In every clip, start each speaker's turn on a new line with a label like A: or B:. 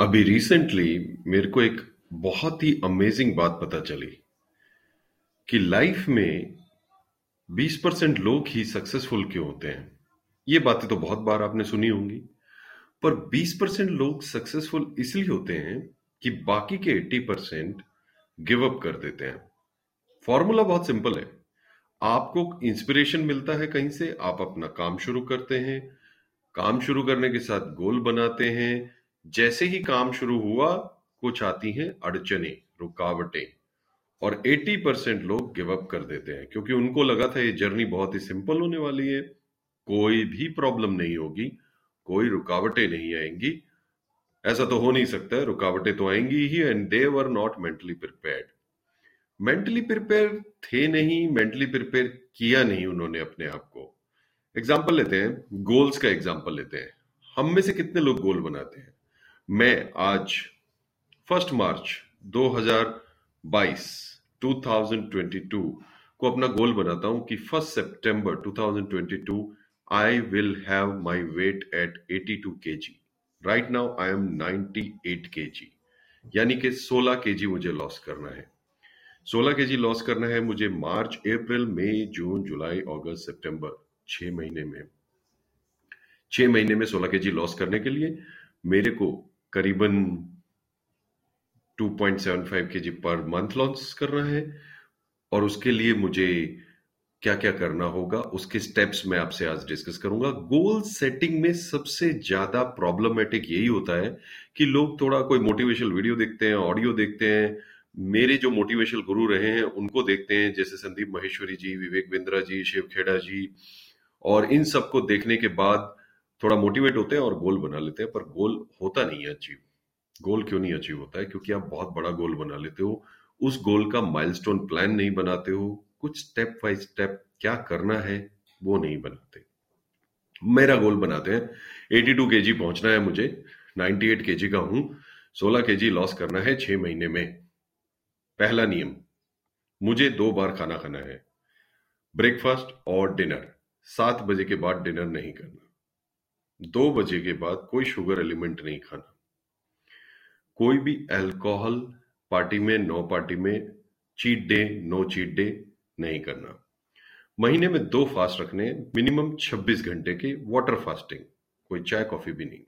A: अभी रिसेंटली मेरे को एक बहुत ही अमेजिंग बात पता चली कि लाइफ में 20 परसेंट लोग ही सक्सेसफुल क्यों होते हैं। ये बातें तो बहुत बार आपने सुनी होंगी, पर 20 परसेंट लोग सक्सेसफुल इसलिए होते हैं कि बाकी के 80 परसेंट गिव अप कर देते हैं। फॉर्मूला बहुत सिंपल है। आपको इंस्पिरेशन मिलता है कहीं से, आप अपना काम शुरू करते हैं, काम शुरू करने के साथ गोल बनाते हैं जैसे ही काम शुरू हुआ, कुछ आती हैं अड़चने, रुकावटें, और 80 परसेंट लोग गिव अप कर देते हैं, क्योंकि उनको लगा था ये जर्नी बहुत ही सिंपल होने वाली है। कोई भी प्रॉब्लम नहीं होगी, कोई रुकावटें नहीं आएँगी। ऐसा तो हो नहीं सकता, रुकावटें तो आएँगी ही and they were not mentally prepared mentally prepare थे नहीं मेंटली प्रिपेयर किया नहीं उन्होंने अपने आप को। एग्ज़ाम्पल लेते हैं गोल्स का एग्ज़ाम्पल लेते हैं। हम में से कितने लोग गोल बनाते हैं? मैं आज फ़र्स्ट मार्च 2022 2022 को अपना गोल बनाता हूँ कि फ़र्स्ट सितंबर 2022 I will have my weight at 82 KG right now I am 98 KG यानी कि 16 केजी मुझे लॉस करना है। 16 केजी लॉस करना है मुझे मार्च, अप्रैल, मई, जून, जुलाई, अगस्त, सितंबर, छह महीने में। छह महीने में 16 केजी लॉस करने के लिए मेरे को करीबन 2.75 केजी पर मंथ लॉन्च करना है। और उसके लिए मुझे क्या क्या करना होगा, उसके स्टेप्स मैं आपसे आज डिस्कस करूँगा। गोल सेटिंग में सबसे ज़्यादा प्रॉब्लमेटिक यही होता है कि लोग थोड़ा कोई मोटिवेशनल वीडियो देखते हैं ऑडियो देखते हैं। मेरे जो मोटिवेशनल गुरु रहे हैं, उनको देखते हैं, जैसे संदीप महेश्वरी जी, विवेक बिंद्रा जी, शिव खेड़ा जी। और इन सबको देखने के बाद थोड़ा मोटिवेट होते हैं और गोल बना लेते हैं, पर गोल होता नहीं है अचीव गोल क्यों नहीं अचीव होता है? क्योंकि आप बहुत बड़ा गोल बना लेते हो, उस गोल का माइलस्टोन प्लान नहीं बनाते हो, कुछ स्टेप बाय स्टेप क्या करना है, वो नहीं बनाते। मेरा गोल बनाते हैं। 82 केजी पहुँचना है मुझे 98 केजी का हूँ 16 केजी लॉस करना है छह महीने में। पहला नियम, मुझे दो बार खाना खाना है। ब्रेकफास्ट और डिनर सात बजे के बाद डिनर नहीं करना। दो बजे के बाद कोई शुगर एलिमेंट नहीं खाना। कोई भी अल्कोहल पार्टी में नो पार्टी में cheat day no cheat day नहीं करना। महीने में दो फास्ट रखने मिनिमम 26 घंटे के वाटर फास्टिंग कोई चाय कॉफ़ी भी नहीं।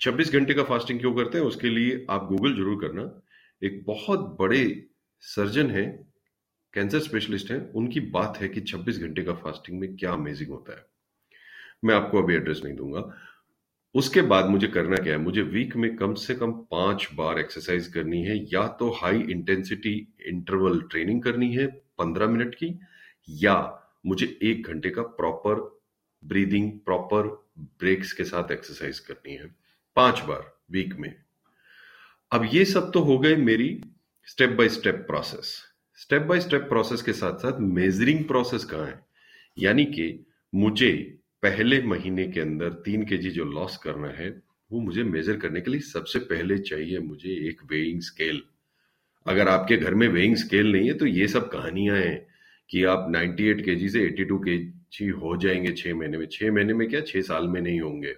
A: 26 घंटे का फास्टिंग क्यों करते हैं? उसके लिए आप गूगल ज़रूर करना। एक बहुत बड़े सर्जन है कैंसर स्पेशलिस्ट हैं, उनकी बात है कि 26 घंटे का फास्टिंग में क्या अमेजिंग होता है। मैं आपको अभी एड्रेस नहीं दूँगा। उसके बाद मुझे करना क्या है? मुझे वीक में कम से कम पाँच बार एक्सरसाइज करनी है। या तो हाई इंटेंसिटी इंटरवल ट्रेनिंग करनी है पंद्रह मिनट की, या मुझे एक घंटे का प्रॉपर ब्रीदिंग प्रॉपर ब्रेक्स के साथ एक्सरसाइज करनी है। पाँच बार वीक में। अब ये सब तो हो गए मेरी step by step process step by step process के साथ साथ मेजरिंग प्रोसेस कहाँ है? यानी कि मुझे पहले महीने के अंदर तीन के जो लॉस करना है, वो मुझे मेजर करने के लिए सबसे पहले चाहिए मुझे एक वेइंग स्केल अगर आपके घर में वेइंग स्केल नहीं है तो ये सब कहानियाँ हैं कि आप 98 के से 82 के हो जाएँगे छह महीने में। छह महीने में क्या? छह साल में नहीं होंगे।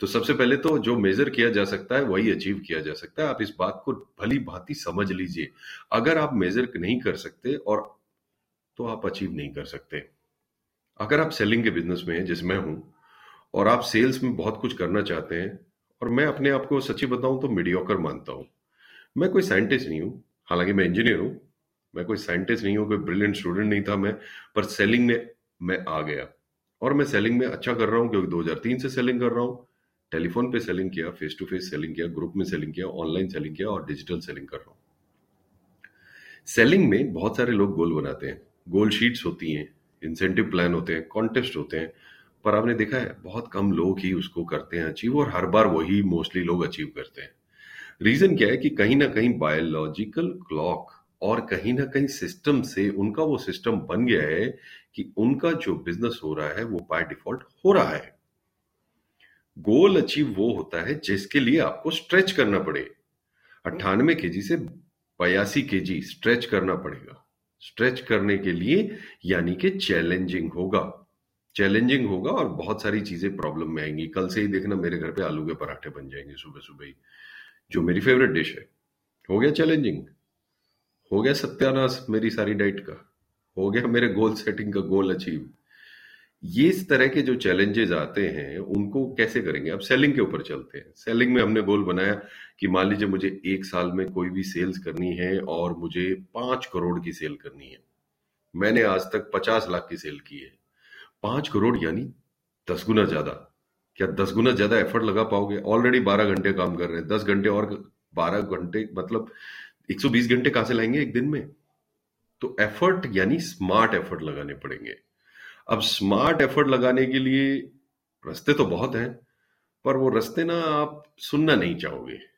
A: तो सबसे पहले तो जो मेजर किया जा सकता है, वही अचीव किया जा सकता है। आप इस बात को भली भांति समझ लीजिए। अगर आप मेजर नहीं कर सकते और तो आप अचीव नहीं कर सकते। अगर आप सेलिंग के बिज़नेस में हैं, जैसे मैं हूँ, और आप सेल्स में बहुत कुछ करना चाहते हैं, और मैं अपने आप को सच्ची बताऊँ तो मीडियोकर मानता हूँ। मैं कोई साइंटिस्ट नहीं हूँ, हालाँकि मैं इंजीनियर हूँ, मैं कोई साइंटिस्ट नहीं हूँ, कोई ब्रिलियंट स्टूडेंट नहीं था मैं, पर सेलिंग में मैं आ गया। और मैं सेलिंग में अच्छा कर रहा हूँ, क्योंकि 2003 से सेलिंग कर रहा हूँ। टेलीफोन पे सेलिंग किया फेस टू फेस सेलिंग किया ग्रुप में सेलिंग किया ऑनलाइन सेलिंग किया, और डिजिटल सेलिंग कर रहा हूँ। सेलिंग में बहुत सारे लोग गोल बनाते हैं। गोल शीट्स होती हैं इंसेंटिव प्लान होते हैं कॉन्टेस्ट होते हैं, पर आपने देखा है, बहुत कम लोग ही उसको करते हैं अचीव और हर बार वही मोस्टली लोग अचीव करते हैं। रीजन क्या है कि कहीं ना कहीं बायोलॉजिकल क्लॉक और कहीं ना कहीं सिस्टम से उनका वो सिस्टम बन गया है कि उनका जो बिज़नेस हो रहा है, वो बाय डिफ़ॉल्ट हो रहा है। गोल अचीव वो होता है जिसके लिए आपको स्ट्रेच करना पड़े। अट्ठानवे के से बयासी के स्ट्रेच करना पड़ेगा। स्ट्रेच करने के लिए यानी कि चैलेंजिंग होगा। चैलेंजिंग होगा और बहुत सारी चीज़ें प्रॉब्लम में आएँगी। कल से ही देखना मेरे घर पे आलू के पराठे बन जाएँगे सुबह सुबह ही, जो मेरी फेवरेट डिश है। हो गया चैलेंजिंग हो गया सत्यानाश मेरी सारी डाइट का? हो गया मेरे गोल सेटिंग का गोल अचीव ये इस तरह के जो चैलेंजेस आते हैं, उनको कैसे करेंगे? अब सेलिंग के ऊपर चलते हैं। सेलिंग में हमने गोल बनाया कि मान लीजिए मुझे एक साल में कोई भी सेल्स करनी है और मुझे पाँच करोड़ की सेल करनी है। मैंने आज तक पचास लाख की सेल की है। पाँच करोड़ यानी दस गुना ज़्यादा। क्या दस गुना ज़्यादा एफर्ट लगा पाओगे? ऑलरेडी बारह घंटे काम कर रहे हैं। दस घंटे और बारह घंटे मतलब 120 घंटे कहाँ से लाएँगे एक दिन में? तो एफर्ट यानी स्मार्ट एफर्ट लगाने पड़ेंगे। अब स्मार्ट एफर्ट लगाने के लिए, रास्ते तो बहुत हैं, पर वो रास्ते ना आप सुनना नहीं चाहोगे।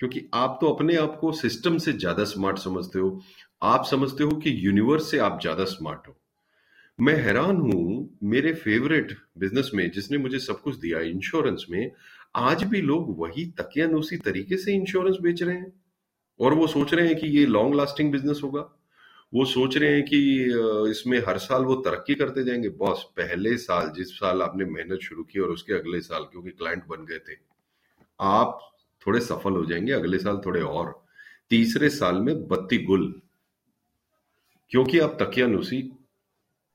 A: क्योंकि आप तो अपने आप को सिस्टम से ज़्यादा स्मार्ट समझते हो। आप समझते हो कि यूनिवर्स से आप ज़्यादा स्मार्ट हो। मैं हैरान हूँ, मेरे फेवरेट बिज़नेस में जिसने मुझे सब कुछ दिया इंश्योरेंस में, आज भी लोग वही तकियानुसी तरीके से इंश्योरेंस बेच रहे हैं। और वो सोच रहे हैं कि ये लॉन्ग लास्टिंग बिज़नेस होगा। वो सोच रहे हैं कि इसमें हर साल वो तरक्की करते जाएँगे। बॉस, पहले साल, जिस साल आपने मेहनत शुरू की और उसके अगले साल, क्योंकि क्लाइंट बन गए थे। आप थोड़े सफल हो जाएँगे, अगले साल थोड़े और। तीसरे साल में बत्ती गुल। क्योंकि आप तकियानुसी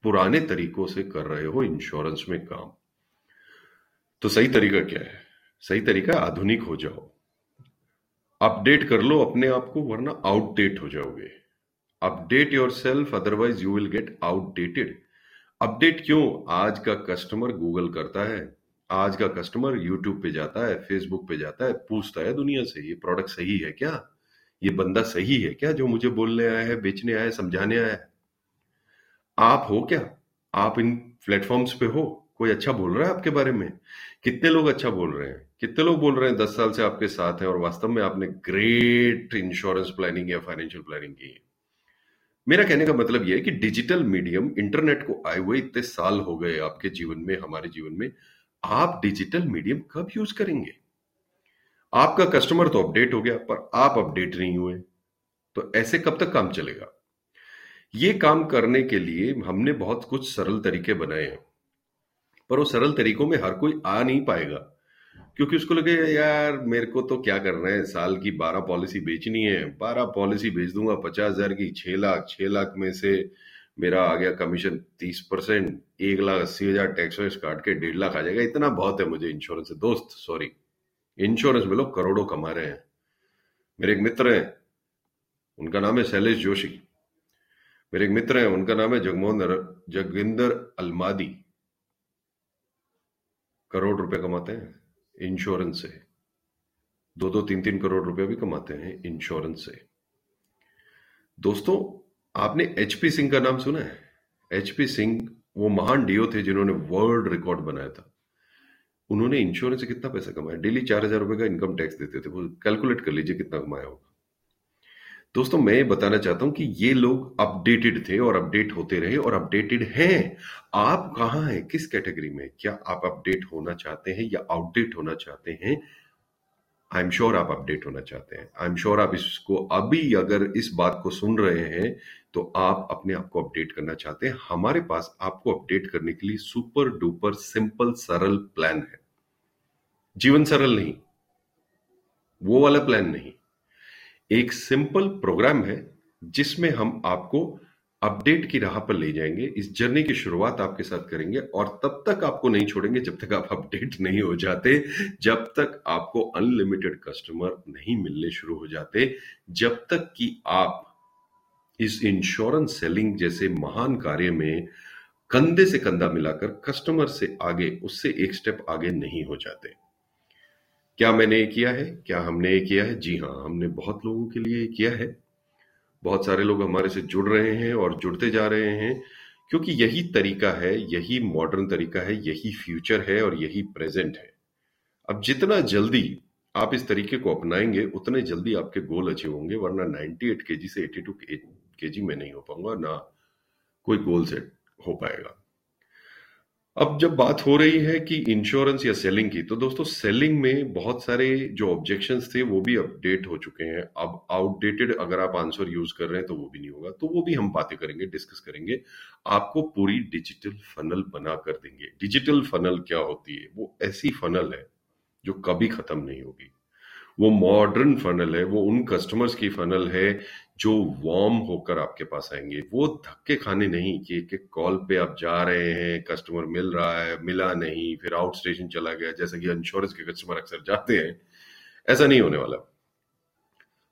A: पुराने तरीकों से कर रहे हो इंश्योरेंस में काम। तो सही तरीका क्या है? सही तरीका आधुनिक हो जाओ। अपडेट कर लो अपने आप को, वरना आउटडेट हो जाओगे। Update yourself otherwise you will get outdated update क्यों? आज का कस्टमर गूगल करता है। आज का कस्टमर यूट्यूब पे जाता है फेसबुक पे जाता है, पूछता है, दुनिया से ये प्रोडक्ट सही है क्या? ये बंदा सही है क्या जो मुझे बोलने आया है, बेचने आया है, समझाने आया है? आप हो क्या? आप इन प्लेटफॉर्म्स पे हो? कोई अच्छा बोल रहा है आपके बारे में? कितने लोग अच्छा बोल रहे हैं? कितने लोग बोल रहे हैं दस साल से आपके साथ हैं और वास्तव में आपने ग्रेट इंश्योरेंस प्लानिंग या फाइनेंशियल प्लानिंग की है? मेरा कहने का मतलब यह है कि डिजिटल मीडियम इंटरनेट को आए हुए इतने साल हो गए आपके जीवन में, हमारे जीवन में आप डिजिटल मीडियम कब यूज़ करेंगे? आपका कस्टमर तो अपडेट हो गया, पर आप अपडेट नहीं हुए तो ऐसे कब तक काम चलेगा? ये काम करने के लिए हमने बहुत कुछ सरल तरीके बनाए हैं, पर वो सरल तरीकों में हर कोई आ नहीं पाएगा, क्योंकि उसको लगे, यार, मेरे को तो क्या करना है? साल की बारह पॉलिसी बेचनी है, बारह पॉलिसी बेच दूँगा, पचास हज़ार की, छह लाख छह लाख में से मेरा आ गया कमीशन तीस परसेंट, एक लाख अस्सी हज़ार टैक्स वैक्स काट के डेढ़ लाख आ जाएगा। इतना बहुत है मुझे इंश्योरेंस से। दोस्त सॉरी इंश्योरेंस में लोग करोड़ों कमा रहे हैं। मेरे एक मित्र हैं, उनका नाम है शैलेश जोशी। मेरे एक मित्र हैं, उनका नाम है जगमोहन जगविंदर अलमादी। करोड़ रुपए कमाते हैं इंश्योरेंस से। दो दो तीन तीन करोड़ रुपए भी कमाते हैं इंश्योरेंस से। दोस्तों आपने एचपी सिंह का नाम सुना है? एचपी सिंह वो महान डीओ थे जिन्होंने वर्ल्ड रिकॉर्ड बनाया था। उन्होंने इंश्योरेंस से कितना पैसा कमाया? डेली चार हज़ार रुपए का इनकम टैक्स देते थे। वो कैलकुलेट कर लीजिए कितना कमाया होगा। दोस्तों, मैं ये बताना चाहता हूँ कि ये लोग अपडेटेड थे और अपडेट होते रहे और अपडेटेड हैं। आप कहाँ हैं? किस कैटेगरी में क्या आप अपडेट होना चाहते हैं या आउटडेट होना चाहते हैं? आई एम श्योर आप अपडेट होना चाहते हैं। आई एम श्योर आप इसको अभी अगर इस बात को सुन रहे हैं तो आप अपने आप को अपडेट करना चाहते हैं। हमारे पास आपको अपडेट करने के लिए सुपर डुपर सिंपल सरल प्लान है। जीवन सरल नहीं। वो वाला प्लान नहीं। एक सिंपल प्रोग्राम है जिसमें हम आपको अपडेट की राह पर ले जाएँगे, इस जर्नी की शुरुआत आपके साथ करेंगे और तब तक आपको नहीं छोड़ेंगे जब तक आप अपडेट नहीं हो जाते, जब तक आपको अनलिमिटेड कस्टमर नहीं मिलने शुरू हो जाते, जब तक कि आप इस इंश्योरेंस सेलिंग जैसे महान कार्य में कंधे से कंधा मिलाकर कस्टमर से आगे, उससे एक स्टेप आगे नहीं हो जाते। क्या मैंने ये किया है? क्या हमने ये किया है? जी हाँ हमने बहुत लोगों के लिए किया है। बहुत सारे लोग हमारे से जुड़ रहे हैं और जुड़ते जा रहे हैं, क्योंकि यही तरीका है, यही मॉडर्न तरीका है, यही फ्यूचर है और यही प्रेजेंट है। अब जितना जल्दी आप इस तरीके को अपनाएँगे, उतने जल्दी आपके गोल अचीव होंगे, वरना 98 केजी से 82 केजी में नहीं हो पाऊँगा, ना कोई गोल सेट हो पाएगा। अब जब बात हो रही है कि इंश्योरेंस या सेलिंग की तो दोस्तों सेलिंग में बहुत सारे जो ऑब्जेक्शंस थे, वो भी अपडेट हो चुके हैं। अब आउटडेटेड अगर आप आंसर यूज़ कर रहे हैं तो वो भी नहीं होगा। तो वो भी हम बातें करेंगे डिस्कस करेंगे। आपको पूरी डिजिटल फनल बना कर देंगे। डिजिटल फनल क्या होती है? वो ऐसी फनल है, जो कभी खत्म नहीं होगी। वो मॉडर्न फनल है, वो उन कस्टमर्स की फनल है जो वार्म होकर आपके पास आएँगे, वो धक्के खाने नहीं कि एक एक कॉल पे आप जा रहे हैं कस्टमर मिल रहा है, मिला नहीं, फिर आउट स्टेशन चला गया, जैसा कि इंश्योरेंस के कस्टमर अक्सर जाते हैं, ऐसा नहीं होने वाला।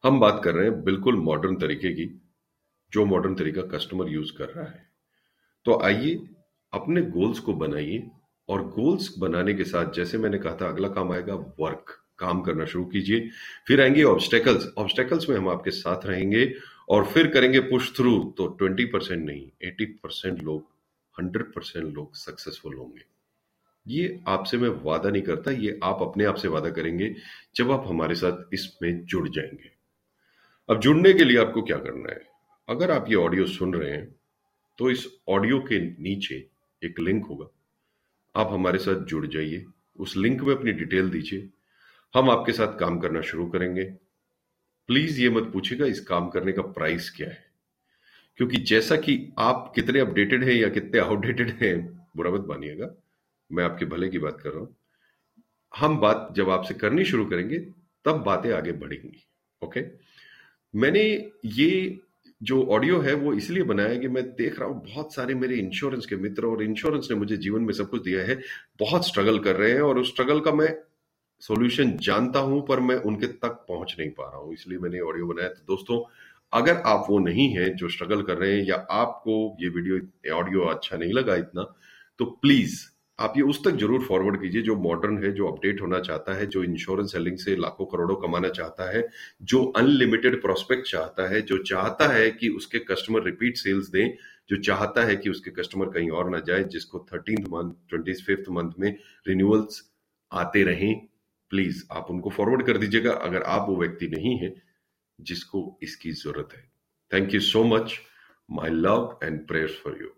A: हम बात कर रहे हैं बिल्कुल मॉडर्न तरीके की, जो मॉडर्न तरीका कस्टमर यूज़ कर रहा है। तो आइए, अपने गोल्स को बनाइए, और गोल्स बनाने के साथ, जैसे मैंने कहा था, अगला काम आएगा वर्क काम करना शुरू कीजिए। फिर आएँगे ऑब्स्टेकल्स ऑब्स्टेकल्स में हम आपके साथ रहेंगे और फिर करेंगे पुश थ्रू तो ट्वेंटी परसेंट नहीं एटी परसेंट लोग हंड्रेड परसेंट लोग सक्सेसफुल होंगे। ये आपसे मैं वादा नहीं करता, ये आप अपने आप से वादा करेंगे जब आप हमारे साथ इसमें जुड़ जाएँगे। अब जुड़ने के लिए आपको क्या करना है? अगर आप ये ऑडियो सुन रहे हैं तो इस ऑडियो के नीचे एक लिंक होगा। आप हमारे साथ जुड़ जाइए। उस लिंक में अपनी डिटेल दीजिए। हम आपके साथ काम करना शुरू करेंगे। प्लीज़ ये मत पूछिएगा, इस काम करने का प्राइस क्या है? क्योंकि जैसा कि आप कितने अपडेटेड हैं या कितने आउटडेटेड हैं, बुरा मत मानिएगा। मैं आपके भले की बात कर रहा हूँ। हम बात जब आपसे करनी शुरू करेंगे, तब बातें आगे बढ़ेंगी ओके मैंने ये जो ऑडियो है, वो इसलिए बनाया कि मैं देख रहा हूँ, बहुत सारे मेरे इंश्योरेंस के मित्र और इंश्योरेंस ने मुझे जीवन में सब कुछ दिया है। बहुत स्ट्रगल कर रहे हैं और उस स्ट्रगल का मैं सॉल्यूशन जानता हूँ, पर मैं उनके तक पहुँच नहीं पा रहा हूँ, इसलिए मैंने ऑडियो बनाया। तो दोस्तों, अगर आप वो नहीं है जो स्ट्रगल कर रहे हैं, या आपको ये वीडियो ऑडियो अच्छा नहीं लगा इतना तो प्लीज़ आप ये उस तक ज़रूर फॉरवर्ड कीजिए जो मॉडर्न है, जो अपडेट होना चाहता है, जो इंश्योरेंस सेलिंग से लाखों करोड़ों कमाना चाहता है, जो अनलिमिटेड प्रोस्पेक्ट चाहता है, जो चाहता है कि उसके कस्टमर रिपीट सेल्स दें, जो चाहता है कि उसके कस्टमर कहीं और ना जाए, जिसको thirteenth month twenty fifth month में रिन्यूअल्स आते रहें प्लीज़ आप उनको फॉरवर्ड कर दीजिएगा, अगर आप वो व्यक्ति नहीं है जिसको इसकी ज़रूरत है। Thank you so much my love and prayers for you